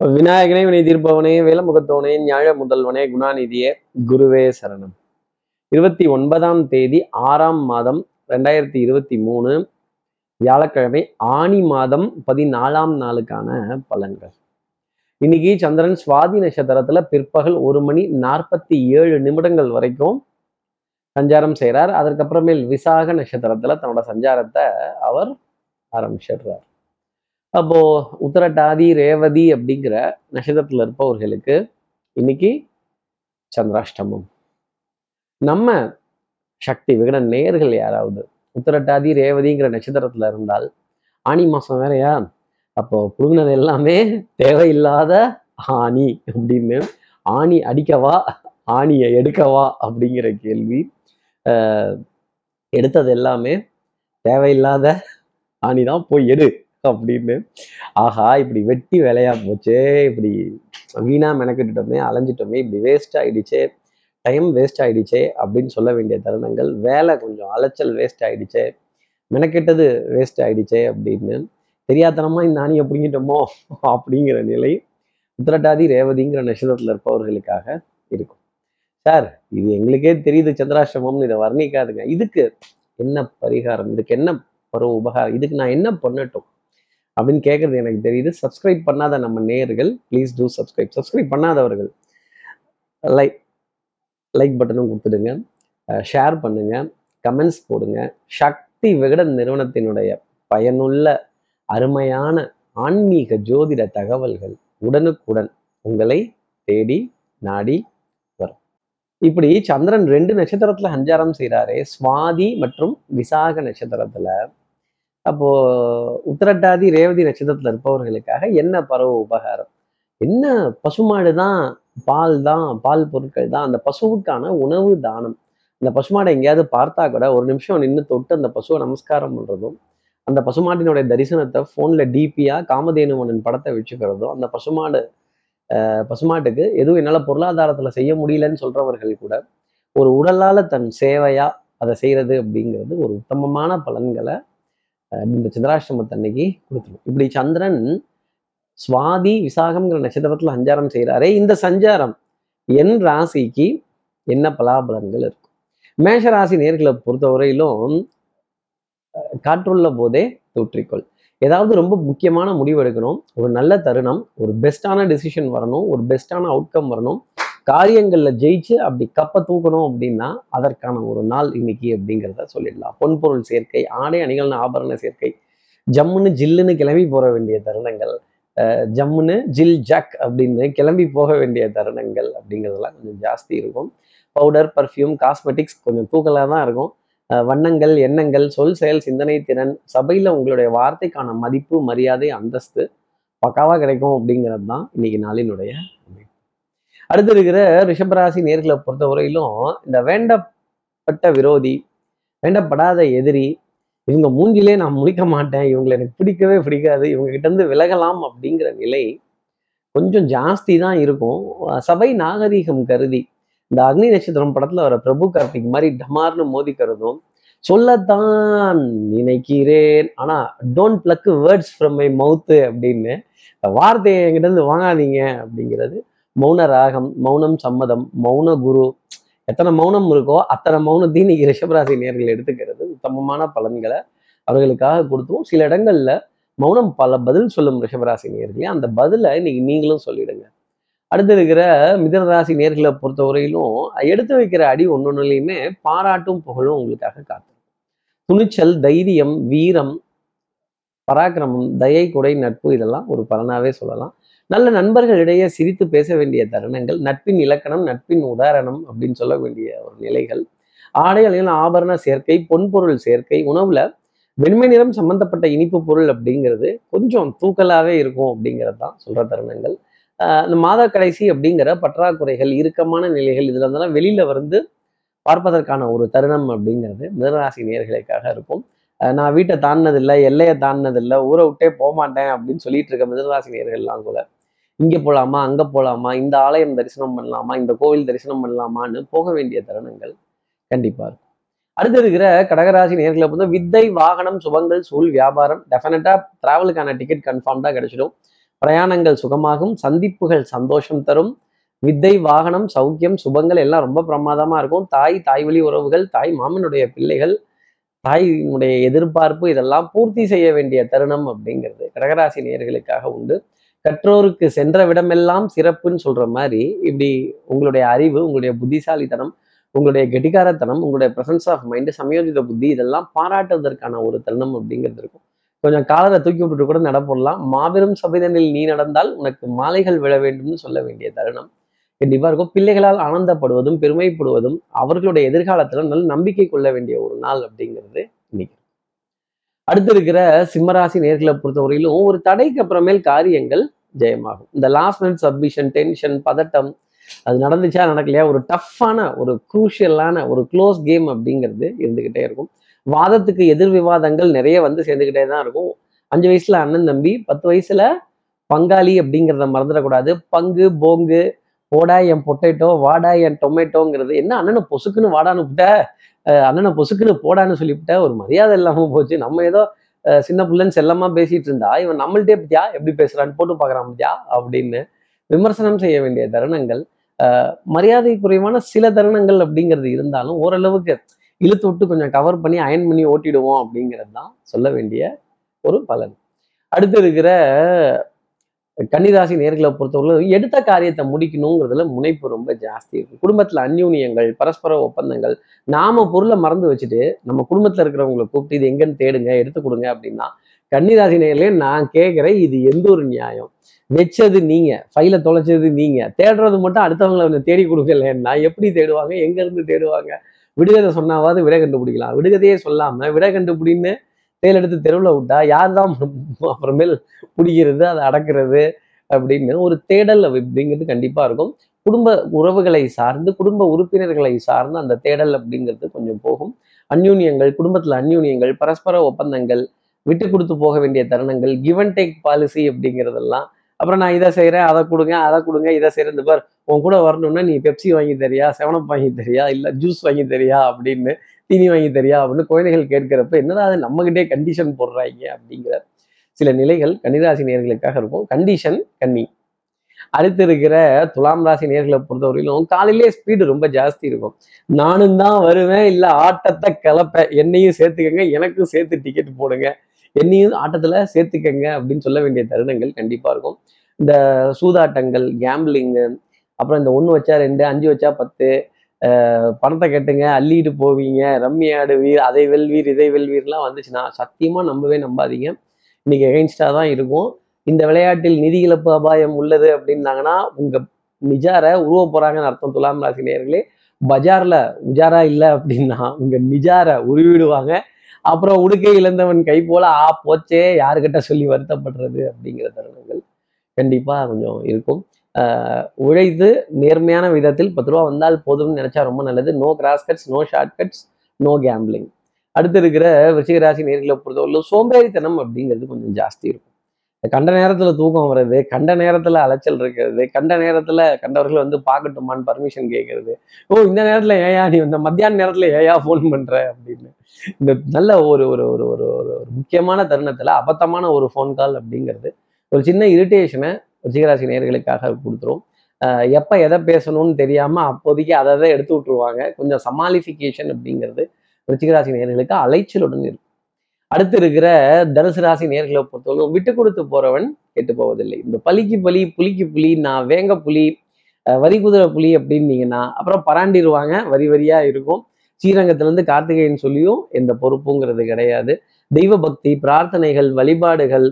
விநாயகனே வினை தீர்ப்பவனே வேலமுகத்தவனே ஞாழ முதல்வனே குணாநிதியே குருவே சரணம். இருபத்தி ஒன்பதாம் தேதி ஆறாம் மாதம் ரெண்டாயிரத்தி இருபத்தி மூணு வியாழக்கிழமை ஆணி மாதம் பதினாலாம் நாளுக்கான பலன்கள். இன்னைக்கு சந்திரன் சுவாதி நட்சத்திரத்துல பிற்பகல் ஒரு மணி நாற்பத்தி ஏழு நிமிடங்கள் வரைக்கும் சஞ்சாரம் செய்கிறார் அதற்கப்புறமேல் விசாக நட்சத்திரத்துல தன்னோட சஞ்சாரத்தை அவர் ஆரம்பிச்சிடுறார். அப்போ உத்தரட்டாதி ரேவதி அப்படிங்கிற நட்சத்திரத்துல இருப்பவர்களுக்கு இன்னைக்கு சந்திராஷ்டமம். நம்ம சக்தி விகடன் நேர்கள் யாராவது உத்தரட்டாதி ரேவதிங்கிற நட்சத்திரத்துல இருந்தால் ஆணி மாசம் வேறையா? அப்போ புழுங்கினது எல்லாமே தேவையில்லாத ஆணி அப்படின்னு ஆணி அடிக்கவா ஆணியை எடுக்கவா அப்படிங்கிற கேள்வி எடுத்தது எல்லாமே தேவையில்லாத ஆணி தான் போய் எடு. அப்படின்னு. ஆஹா இப்படி வெட்டி வேலையா போச்சே இப்படி வீணா மெனக்கிட்டுட்டோமே அலைஞ்சிட்டோமே இப்படி வேஸ்ட் ஆயிடுச்சே டைம் வேஸ்ட் ஆயிடுச்சே அப்படின்னு சொல்ல வேண்டிய தருணங்கள் வேலை கொஞ்சம் அலைச்சல் வேஸ்ட் ஆயிடுச்சே மெனக்கெட்டது வேஸ்ட் ஆயிடுச்சே அப்படின்னு. தெரியாதனமா இந்த ஆணியை பிடிங்கிட்டோமோ அப்படிங்கிற நிலை உத்திரட்டாதி ரேவதிங்கிற நட்சத்திரத்துல இருப்பவர்களுக்காக இருக்கும். சார் இது எங்களுக்கே தெரியுது சந்திராசிரமம்னு இதை வர்ணிக்காதுங்க. இதுக்கு என்ன பரிகாரம்? இதுக்கு என்ன பருவ உபகாரம்? இதுக்கு நான் என்ன பண்ணட்டும்? அப்படின்னு கேட்கறது எனக்கு தெரியுது. சப்ஸ்கிரைப் பண்ணாத நம்ம நேர்கள் ப்ளீஸ் டூ சப்ஸ்கிரைப் சப்ஸ்கிரைப் பண்ணாதவர்கள் லைக் லைக் பட்டனும் கொடுத்துடுங்க. ஷேர் பண்ணுங்க. கமெண்ட்ஸ் போடுங்க. சக்தி விகடன் நிறுவனத்தினுடைய பயனுள்ள அருமையான ஆன்மீக ஜோதிட தகவல்கள் உடனுக்குடன் உங்களை தேடி நாடி வரும். இப்படி சந்திரன் ரெண்டு நட்சத்திரத்துல சஞ்சாரம் செய்கிறாரே சுவாதி மற்றும் விசாக நட்சத்திரத்துல அப்போ உத்திரட்டாதி ரேவதி நட்சத்திரத்துல இருப்பவர்களுக்காக என்ன பருவ உபகாரம்? என்ன பசுமாடு தான் பால் தான் பால் பொருட்கள் தான் அந்த பசுவுக்கான உணவு தானம். அந்த பசுமாடை எங்கேயாவது பார்த்தா கூட ஒரு நிமிஷம் நின்று தொட்டு அந்த பசுவை நமஸ்காரம் பண்றதும் அந்த பசுமாட்டினுடைய தரிசனத்தை ஃபோனில் டிபியாக காமதேனுவனன் படத்தை வச்சுக்கிறதும் அந்த பசுமாடு பசுமாட்டுக்கு எதுவும் என்னால் பொருளாதாரத்தில் செய்ய முடியலன்னு சொல்கிறவர்கள் கூட ஒரு உடலால் தன் சேவையாக அதை செய்கிறது அப்படிங்கிறது ஒரு உத்தமமான பலன்களை இந்த இந்த சந்திராஷ்டமத்தன்னைக்கு கொடுத்துரும் இப்படி சந்திரன் சுவாதி விசாகம்ங்கிற நட்சத்திரத்தில் சஞ்சாரம் செய்கிறாரே இந்த சஞ்சாரம் என் ராசிக்கு என்ன பலாபலன்கள் இருக்கும்? மேஷ ராசி நேர்களை பொறுத்தவரையிலும் அஹ், காற்றுள்ள போதே தூற்றிக்கொள். ஏதாவது ரொம்ப முக்கியமான முடிவு எடுக்கணும். ஒரு நல்ல தருணம் ஒரு பெஸ்டான டிசிஷன் வரணும் ஒரு பெஸ்டான அவுட்கம் வரணும். காரியங்கள்ல ஜெயிச்சு அப்படி கப்பை தூக்கணும் அப்படின்னா அதற்கான ஒரு நாள் இன்னைக்கு அப்படிங்கிறத சொல்லிடலாம். பொன்பொருள் சேர்க்கை ஆடை அணிகள்னு ஆபரண சேர்க்கை ஜம்முன்னு ஜில்லுன்னு கிளம்பி போற வேண்டிய தருணங்கள் அஹ் ஜம்முன்னு ஜில் ஜக் அப்படின்னு கிளம்பி போக வேண்டிய தருணங்கள் அப்படிங்கிறதெல்லாம் கொஞ்சம் ஜாஸ்தி இருக்கும். பவுடர் பர்ஃப்யூம் காஸ்மெட்டிக்ஸ் கொஞ்சம் தூக்கலாக தான் இருக்கும். வண்ணங்கள் எண்ணங்கள் சொல் செயல் சிந்தனை திறன் சபையில் உங்களுடைய வார்த்தைக்கான மதிப்பு மரியாதை அந்தஸ்து பக்காவாக கிடைக்கும் அப்படிங்கிறது தான் இன்னைக்கு நாளினுடைய அடுத்து இருக்கிற ரிஷபராசி நேர்களை பொறுத்தவரையிலும் இந்த வேண்டப்பட்ட விரோதி வேண்டப்படாத எதிரி இவங்க மூஞ்சிலே நான் முடிக்க மாட்டேன் இவங்களை எனக்கு பிடிக்கவே பிடிக்காது இவங்க கிட்ட இருந்து விலகலாம் அப்படிங்கிற நிலை கொஞ்சம் ஜாஸ்தி தான் இருக்கும். சபை நாகரீகம் கருதி இந்த அக்னி நட்சத்திரம் படத்துல வர பிரபு கார்த்திக் மாதிரி டமார்னு மோதி கருதும். சொல்லத்தான் நினைக்கிறேன். ஆனா don't pluck words from my mouth அப்படின்னு வார்த்தையை என்கிட்ட இருந்து வாங்காதீங்க அப்படிங்கிறது மௌன ராகம் மௌனம் சம்மதம் மௌன குரு. எத்தனை மௌனம் இருக்கோ அத்தனை மௌனத்தையும் இன்னைக்கு ரிஷபராசி நேர்கள் எடுத்துக்கிறது. உத்தமமான பலன்களை அவர்களுக்காக கொடுத்துரும் சில இடங்கள்ல மௌனம் பல பதில் சொல்லும் ரிஷபராசி நேர்களே அந்த பதிலை இன்னைக்கு நீங்களும் சொல்லிடுங்க. அடுத்து இருக்கிற மிதனராசி நேர்களை பொறுத்தவரையிலும் எடுத்து வைக்கிற அடி ஒன்னொன்னுலையுமே பாராட்டும் புகழும் உங்களுக்காக காத்து துணிச்சல் தைரியம் வீரம் பராக்கிரமம் தயை கொடை நட்பு இதெல்லாம் ஒரு பலனாவே சொல்லலாம். நல்ல நண்பர்களிடையே சிரித்து பேச வேண்டிய தருணங்கள் நட்பின் இலக்கணம் நட்பின் உதாரணம் அப்படின்னு சொல்ல வேண்டிய ஒரு நிலைகள். ஆடை அலைகள் ஆபரண சேர்க்கை பொன்பொருள் சேர்க்கை உணவுல வெண்மை நிறம் சம்பந்தப்பட்ட இனிப்பு பொருள் அப்படிங்கிறது கொஞ்சம் தூக்கலாவே இருக்கும் அப்படிங்கிறது தான் சொல்ற தருணங்கள். ஆஹ் இந்த மாத கடைசி அப்படிங்கிற பற்றாக்குறைகள் இறுக்கமான நிலைகள் இதுல இருந்தெல்லாம் வெளியில வந்து பார்ப்பதற்கான ஒரு தருணம் அப்படிங்கிறது மிதனராசி நேர்களுக்காக இருக்கும். ஆஹ் நான் வீட்டை தாண்டினதில்லை எல்லையை தாண்டினதில்லை ஊரை விட்டே போக மாட்டேன் அப்படின்னு சொல்லிட்டு இருக்க மிதனராசி நேர்கள்லாம் கூட இங்கே போகலாமா அங்கே போகலாமா இந்த ஆலயம் தரிசனம் பண்ணலாமா இந்த கோவில் தரிசனம் பண்ணலாமான்னு போக வேண்டிய தருணங்கள் கண்டிப்பாக இருக்கும். அடுத்து இருக்கிற கடகராசி நேர்களை வந்து வித்தை வாகனம் சுபங்கள் சூழ் வியாபாரம் டெஃபினட்டாக டிராவலுக்கான டிக்கெட் கன்ஃபார்ம்டாக கிடைச்சிடும். பிரயாணங்கள் சுகமாகும் சந்திப்புகள் சந்தோஷம் தரும். வித்தை வாகனம் சௌக்கியம் சுபங்கள் எல்லாம் ரொம்ப பிரமாதமா இருக்கும். தாய் தாய் வழி உறவுகள் தாய் மாமனுடைய பிள்ளைகள் தாயினுடைய எதிர்பார்ப்பு இதெல்லாம் பூர்த்தி செய்ய வேண்டிய தருணம் அப்படிங்கிறது கடகராசி நேர்களுக்காக உண்டு. கற்றோருக்கு சென்ற விடமெல்லாம் சிறப்புன்னு சொல்ற மாதிரி இப்படி உங்களுடைய அறிவு உங்களுடைய புத்திசாலித்தனம் உங்களுடைய கெட்டிகாரத்தனம் உங்களுடைய பிரசன்ஸ் ஆஃப் மைண்டு சமயோஜித புத்தி இதெல்லாம் பாராட்டுவதற்கான ஒரு தருணம் அப்படிங்கிறது இருக்கும். கொஞ்சம் காலரை தூக்கி விட்டுட்டு கூட நடப்படலாம் மாபெரும் சபைதனில் நீ நடந்தால் உனக்கு மாலைகள் விழ வேண்டும்னு சொல்ல வேண்டிய தருணம். கண்டிப்பாக இருக்கும். பிள்ளைகளால் ஆனந்தப்படுவதும் பெருமைப்படுவதும் அவர்களுடைய எதிர்காலத்தில் நல்ல நம்பிக்கை கொள்ள வேண்டிய ஒரு நாள் அப்படிங்கிறது இன்னைக்கு அடுத்து இருக்கிற சிம்மராசி நேர்களை பொறுத்தவரையிலும் ஒரு தடைக்கு அப்புறமேல் காரியங்கள் ஜெயமாகும். இந்த லாஸ்ட் மினிட் சப்மிஷன் டென்ஷன் பதட்டம் அது நடந்துச்சா நடக்கலையா ஒரு டஃப்பான ஒரு குரூஷியலான ஒரு க்ளோஸ் கேம் அப்படிங்கிறது இருந்துகிட்டே இருக்கும். வாதத்துக்கு எதிர் விவாதங்கள் நிறைய வந்து சேர்ந்துக்கிட்டே தான் இருக்கும். அஞ்சு வயசுல அண்ணன் தம்பி பத்து வயசுல பங்காளி அப்படிங்கிறத மறந்துடக்கூடாது. பங்கு போங்கு போடா என் பொட்டேட்டோ வாடா என் டொமேட்டோங்கிறது என்ன அண்ணனை பொசுக்குன்னு வாடான்னு விட்ட அஹ் அண்ணனை பொசுக்குன்னு போடான்னு சொல்லிவிட்ட ஒரு மரியாதை இல்லாமல் போச்சு. நம்ம ஏதோ சின்ன பிள்ளைன்னு செல்லமா பேசிட்டு இருந்தா இவன் நம்மள்ட்டே பத்தியா எப்படி பேசுறான்னு போட்டு பார்க்குறான் பத்தியா அப்படின்னு விமர்சனம் செய்ய வேண்டிய தருணங்கள் அஹ் மரியாதை குறைவான சில தருணங்கள் அப்படிங்கிறது இருந்தாலும் ஓரளவுக்கு இழுத்து விட்டு கொஞ்சம் கவர் பண்ணி அயன் பண்ணி ஓட்டிடுவோம் அப்படிங்கிறது தான் சொல்ல வேண்டிய ஒரு பலன். அடுத்து இருக்கிற கன்னிராசி நேர்களை பொறுத்தவரை எடுத்த காரியத்தை முடிக்கணுங்கிறதுல முனைப்பு ரொம்ப ஜாஸ்தி இருக்கும். குடும்பத்தில் அந்யூனியங்கள் பரஸ்பர ஒப்பந்தங்கள் நாம பொருளை மறந்து வச்சுட்டு நம்ம குடும்பத்தில் இருக்கிறவங்களை கூப்பிட்டு இது எங்கன்னு தேடுங்க எடுத்து கொடுங்க அப்படின்னா கன்னிராசி நேர்களே நான் கேட்குறேன் இது எந்த ஒரு நியாயம்? வச்சது நீங்க ஃபைலை தொலைச்சது நீங்க தேடுறது மட்டும் அடுத்தவங்களை கொஞ்சம் தேடி கொடுக்கலன்னா எப்படி தேடுவாங்க? எங்கேருந்து தேடுவாங்க? விடுகதை சொன்னாவது விடை கண்டுபிடிக்கலாம். விடுகதையே சொல்லாமல் விடை கண்டுபிடின்னு தேல் எடுத்து தெருவில் விட்டா யார் தான் அப்புறமேல் பிடிக்கிறது அதை அடக்கிறது அப்படின்னு ஒரு தேடல் அப்படிங்கிறது கண்டிப்பாக இருக்கும். குடும்ப உறவுகளை சார்ந்து குடும்ப உறுப்பினர்களை சார்ந்து அந்த தேடல் அப்படிங்கிறது கொஞ்சம் போகும். அந்யூன்யங்கள் குடும்பத்தில் அந்யூன்யங்கள் பரஸ்பர ஒப்பந்தங்கள் விட்டு கொடுத்து போக வேண்டிய தருணங்கள் கிவ் அண்ட் டேக் பாலிசி அப்படிங்கிறதெல்லாம் அப்புறம் நான் இதை செய்கிறேன் அதை கொடுங்க அதை கொடுங்க இதை செய்கிறேன் இந்த பார் உன் கூட வரணும்னா நீ பெப்சி வாங்கி தரியா செவனப் வாங்கி தரியா இல்லை ஜூஸ் வாங்கி தரியா அப்படின்னு தீனி வாங்கி தரியா அப்படின்னு குழந்தைகள் கேட்கிறப்ப என்னடா அது நம்மகிட்டே கண்டிஷன் போடுறாங்க அப்படிங்கிற சில நிலைகள் கன்னிராசி நேர்களுக்காக இருக்கும். கண்டிஷன் கன்னி. அடுத்து இருக்கிற துலாம் ராசி நேர்களை பொறுத்தவரையிலும் காலையிலேயே ஸ்பீடு ரொம்ப ஜாஸ்தி இருக்கும். நானும் தான் வருவேன் இல்லை ஆட்டத்தை கிளப்ப என்னையும் சேர்த்துக்கங்க எனக்கும் சேர்த்து டிக்கெட் போடுங்க. என்னையும் ஆட்டத்துல சேர்த்துக்கங்க அப்படின்னு சொல்ல வேண்டிய தருணங்கள் கண்டிப்பா இருக்கும். இந்த சூதாட்டங்கள் கேம்பிளிங்கு அப்புறம் இந்த ஒன்று வச்சா ரெண்டு அஞ்சு வச்சா பத்து பணத்தை கட்டுங்க அள்ளிட்டு போவீங்க ரம்மி ஆடுவீர் அதை வெல்வீர் இதை வெல்வீர்லாம் வந்துச்சுன்னா சத்தியமாக நம்பவே நம்பாதீங்க. இன்னைக்கு எகைன்ஸ்டா தான் இருக்கும். இந்த விளையாட்டில் நிதி இழப்பு அபாயம் உள்ளது அப்படின்னாங்கன்னா உங்கள் நிஜார உருவ போகிறாங்கன்னு அர்த்தம் துலாம் ராசி நேர்களே பஜாரில் உஜாரா இல்லை அப்படின்னா உங்கள் நிஜார உருவிடுவாங்க. அப்புறம் உடுக்கை இழந்தவன் கை போல ஆ போச்சே யாருக்கிட்ட சொல்லி வருத்தப்படுறது அப்படிங்கிற தருணங்கள் கண்டிப்பா கொஞ்சம் இருக்கும். ஆஹ் உழைத்து நேர்மையான விதத்தில் பத்து ரூபா வந்தால் போதும்னு நினைச்சா ரொம்ப நல்லது. No cross cuts no short cuts no gambling அடுத்து இருக்கிற விருச்சிகராசி நேர்களை பொறுத்தவரை சோம்பேறித்தனம் அப்படிங்கிறது கொஞ்சம் ஜாஸ்தி இருக்கும். கண்ட நேரத்துல தூக்கம் வர்றது கண்ட நேரத்துல அலைச்சல் இருக்கிறது கண்ட நேரத்துல கண்டவர்கள் வந்து பார்க்கட்டுமான்னு பர்மிஷன் கேட்கறது ஓ இந்த நேரத்துல ஏயா நீ இந்த மத்தியான நேரத்துல ஏயா ஃபோன் பண்ணுற அப்படின்னு. இந்த நல்ல ஒரு ஒரு ஒரு ஒரு ஒரு ஒரு முக்கியமான தருணத்துல அபத்தமான ஒரு ஃபோன் கால் அப்படிங்கிறது ஒரு சின்ன இரிட்டேஷனை ரிச்சிகராசி நேர்களுக்காக கொடுத்துரும். ஆஹ் எப்ப எதை பேசணும்னு தெரியாம அப்போதைக்கு அதை அதை எடுத்து விட்டுருவாங்க. கொஞ்சம் சமாலிஃபிகேஷன் அப்படிங்கிறது ரிச்சிகராசி நேர்களுக்கு அலைச்சலுடன் இருக்கும். அடுத்து இருக்கிற தனுசு ராசி நேர்களை பொறுத்தவரை விட்டு கொடுத்து போறவன் கெட்டு போவதில்லை. இந்த பலிக்கு பலி புலிக்கு புலி நான் வேங்க புலி வரி குதிரை புலி அப்படின்னீங்கன்னா அப்புறம் பராண்டிடுவாங்க வரி வரியா இருக்கும். ஸ்ரீரங்கத்திலேருந்து கார்த்திகேயன் சொல்லியும் எந்த பொறுப்புங்கிறது கிடையாது. தெய்வ பக்தி பிரார்த்தனைகள் வழிபாடுகள்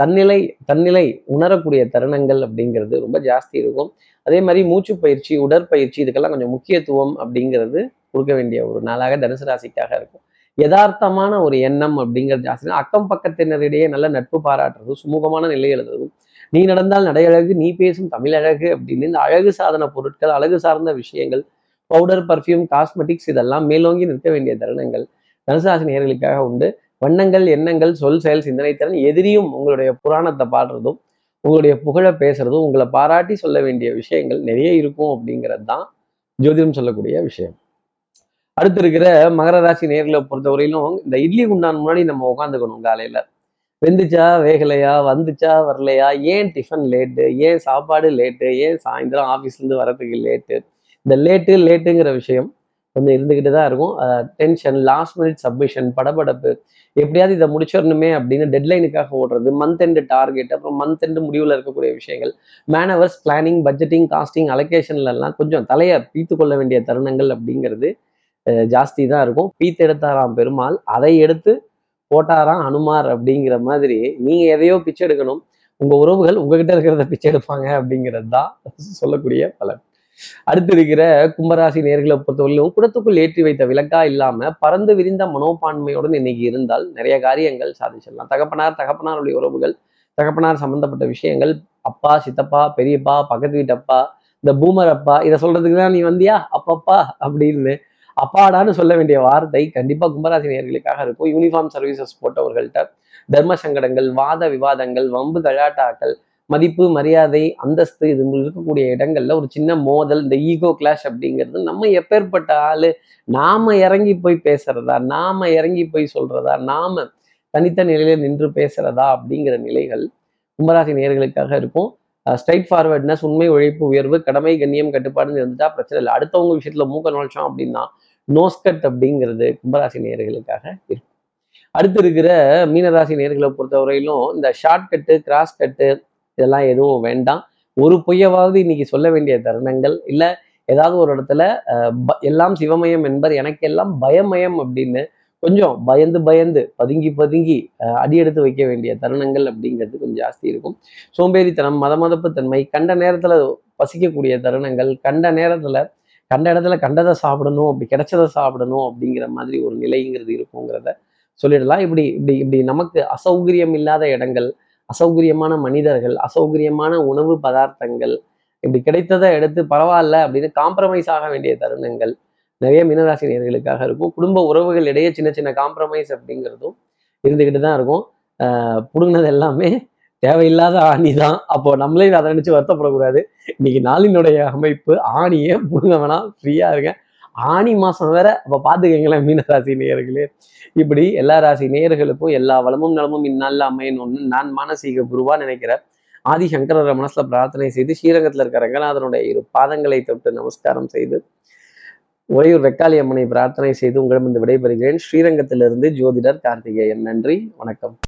தன்னிலை தன்னிலை உணரக்கூடிய தருணங்கள் அப்படிங்கிறது ரொம்ப ஜாஸ்தி இருக்கும். அதே மாதிரி மூச்சு பயிற்சி உடற்பயிற்சி இதுக்கெல்லாம் கொஞ்சம் முக்கியத்துவம் அப்படிங்கிறது கொடுக்க வேண்டிய ஒரு நாளாக தனுசு ராசிக்காக இருக்கும். யதார்த்தமான ஒரு எண்ணம் அப்படிங்கிறது ஜாஸ்தி. அக்கம் பக்கத்தினரிடையே நல்ல நட்பு பாராட்டுறது சுமூகமான நிலை எழுதுறதும் நீ நடந்தால் நடையழகு நீ பேசும் தமிழழகு அப்படின்னு இந்த அழகு சாதன பொருட்கள் அழகு சார்ந்த விஷயங்கள் பவுடர் பர்ஃப்யூம் காஸ்மெட்டிக்ஸ் இதெல்லாம் மேலோங்கி நிற்க வேண்டிய தருணங்கள் தனுசு உண்டு. வண்ணங்கள் எண்ணங்கள் சொல் செயல் சிந்தனை திறன் எதிரியும் உங்களுடைய புராணத்தை பாடுறதும் உங்களுடைய புகழை பேசுறதும் உங்களை பாராட்டி சொல்ல வேண்டிய விஷயங்கள் நிறைய இருக்கும் அப்படிங்கிறது தான் ஜோதிடம் சொல்லக்கூடிய விஷயம். அடுத்து இருக்கிற மகர ராசி நேர்களை பொறுத்தவரையிலும் இந்த இட்லி குண்டான் முன்னாடி நம்ம உட்காந்துக்கணும் காலையில. வெந்துச்சா வேகலையா வந்துச்சா வரலையா ஏன் டிஃபன் லேட்டு ஏன் சாப்பாடு லேட்டு ஏன் சாயந்தரம் ஆஃபீஸ்லேருந்து வரதுக்கு லேட்டு இந்த லேட்டு லேட்டுங்கிற விஷயம் கொஞ்சம் இருந்துக்கிட்டு தான் இருக்கும். டென்ஷன் லாஸ்ட் மினிட் சப்மிஷன் படபடப்பு. எப்படியாவது இதை முடிச்சிடணுமே அப்படின்னு டெட்லைனுக்காக ஓடுறது மந்த் எண்டு டார்கெட் அப்புறம் மந்த் எண்டு முடிவில் இருக்கக்கூடிய விஷயங்கள். மேனவர்ஸ் பிளானிங் பட்ஜெட்டிங் காஸ்டிங் அலோகேஷன்லாம் கொஞ்சம் தலையை பீத்து கொள்ள வேண்டிய தருணங்கள் அப்படிங்கிறது ஜாஸ்தி தான் இருக்கும். பீத்தெடுத்தாராம் பெருமாள் அதை எடுத்து போட்டாராம் அனுமார் அப்படிங்கிற மாதிரி நீங்க எதையோ பிச்சை எடுக்கணும். உங்க உறவுகள் உங்ககிட்ட இருக்கிறத பிச்சை எடுப்பாங்க அப்படிங்கிறது தான் சொல்லக்கூடிய பலன். அடுத்து இருக்கிற கும்பராசி நேர்களை பொறுத்தவரையிலும் குடத்துக்குள் ஏற்றி வைத்த விளக்கா இல்லாம பறந்து விரிந்த மனோபான்மையுடன் இன்னைக்கு இருந்தால் நிறைய காரியங்கள் சாதிச்சிடலாம். தகப்பனார் தகப்பனாருடைய உறவுகள் தகப்பனார் சம்பந்தப்பட்ட விஷயங்கள் அப்பா சித்தப்பா பெரியப்பா பக்கத்து வீட்டப்பா இந்த பூமர் அப்பா இதை சொல்றதுக்கு தான் நீ வந்தியா? அப்பப்பா அப்படின்னு அப்பாடான்னு சொல்ல வேண்டிய வார்த்தை கண்டிப்பாக கும்பராசி நேர்களுக்காக இருக்கும். யூனிஃபார்ம் சர்வீசஸ் போட்டவர்கள்ட்ட தர்ம சங்கடங்கள் வாத விவாதங்கள் வம்பு கழாட்டாக்கள் மதிப்பு மரியாதை அந்தஸ்து இது இருக்கக்கூடிய இடங்கள்ல ஒரு சின்ன மோதல் இந்த ஈகோ கிளாஷ் அப்படிங்கிறது நம்ம எப்பேற்பட்ட ஆளு நாம இறங்கி போய் பேசுறதா நாம இறங்கி போய் சொல்றதா நாம தனித்த நிலையில நின்று பேசுறதா அப்படிங்கிற நிலைகள் கும்பராசி நேர்களுக்காக இருக்கும் ஸ்ட்ரைட் ஃபார்வர்ட்னஸ் உண்மை உழைப்பு உயர்வு கடமை கண்ணியம் கட்டுப்பாடுன்னு இருந்துட்டா பிரச்சனை இல்லை. அடுத்தவங்க விஷயத்துல மூக்க நுழைச்சோம் அப்படின்னா நோஸ்கட் அப்படிங்கிறது கும்பராசி நேர்களுக்காக இருக்கும். அடுத்து இருக்கிற மீனராசி நேர்களை பொறுத்தவரையிலும் இந்த ஷார்ட் கட்டு கிராஸ் கட்டு இதெல்லாம் எதுவும் வேண்டாம். ஒரு பொய்யவாவது இன்னைக்கு சொல்ல வேண்டிய தருணங்கள் இல்லை ஏதாவது ஒரு இடத்துல எல்லாம் சிவமயம் என்பர் எனக்கெல்லாம் பயமயம் அப்படின்னு கொஞ்சம் பயந்து பயந்து பதுங்கி பதுங்கி அடி எடுத்து வைக்க வேண்டிய தருணங்கள் அப்படிங்கிறது கொஞ்சம் ஜாஸ்தி இருக்கும். சோம்பேறித்தனம் மத மதப்பு தன்மை கண்ட நேரத்துல பசிக்கக்கூடிய தருணங்கள் கண்ட நேரத்துல கண்ட இடத்துல கண்டதை சாப்பிடணும் அப்படி கிடைச்சதை சாப்பிடணும் அப்படிங்கிற மாதிரி ஒரு நிலைங்கிறது இருக்குங்கிறத சொல்லிடலாம். இப்படி இப்படி இப்படி நமக்கு அசௌகரியம் இல்லாத இடங்கள் அசௌகரியமான மனிதர்கள் அசௌகரியமான உணவு பதார்த்தங்கள் இப்படி கிடைத்ததை எடுத்து பரவாயில்ல அப்படின்னு காம்ப்ரமைஸ் ஆக வேண்டிய தருணங்கள் நிறைய மீனராசி நேர்களுக்காக இருக்கும். குடும்ப உறவுகள் இடையே சின்ன சின்ன காம்ப்ரமைஸ் அப்படிங்கிறதும் இருந்துக்கிட்டு தான் இருக்கும் புடுங்கினது எல்லாமே தேவையில்லாத ஆணி தான் அப்போ நம்மளே அதை நினைச்சு வருத்தப்படக்கூடாது. இன்னைக்கு நாளினுடைய அமைப்பு ஆணியே புடுங்க வேணாம் ஃப்ரீயா இருங்க. ஆணி மாசம் வேற அப்ப பாத்துக்கங்களேன் மீனராசி நேயர்களே. இப்படி எல்லா ராசி நேயர்களுக்கும் எல்லா வளமும் நலமும் இந்நாளில் அமையணும்னு நான் மானசீக குருவா நினைக்கிறேன். ஆதி சங்கரர மனசுல பிரார்த்தனை செய்து ஸ்ரீரங்கத்துல இருக்கிற ரங்கநாதனுடைய இரு பாதங்களை தொட்டு நமஸ்காரம் செய்து உறையூர் வெக்காளி அம்மனை பிரார்த்தனை செய்து உங்களிடம் விடைபெறுகிறேன். ஸ்ரீரங்கத்திலிருந்து ஜோதிடர் கார்த்திகேயன். நன்றி வணக்கம்.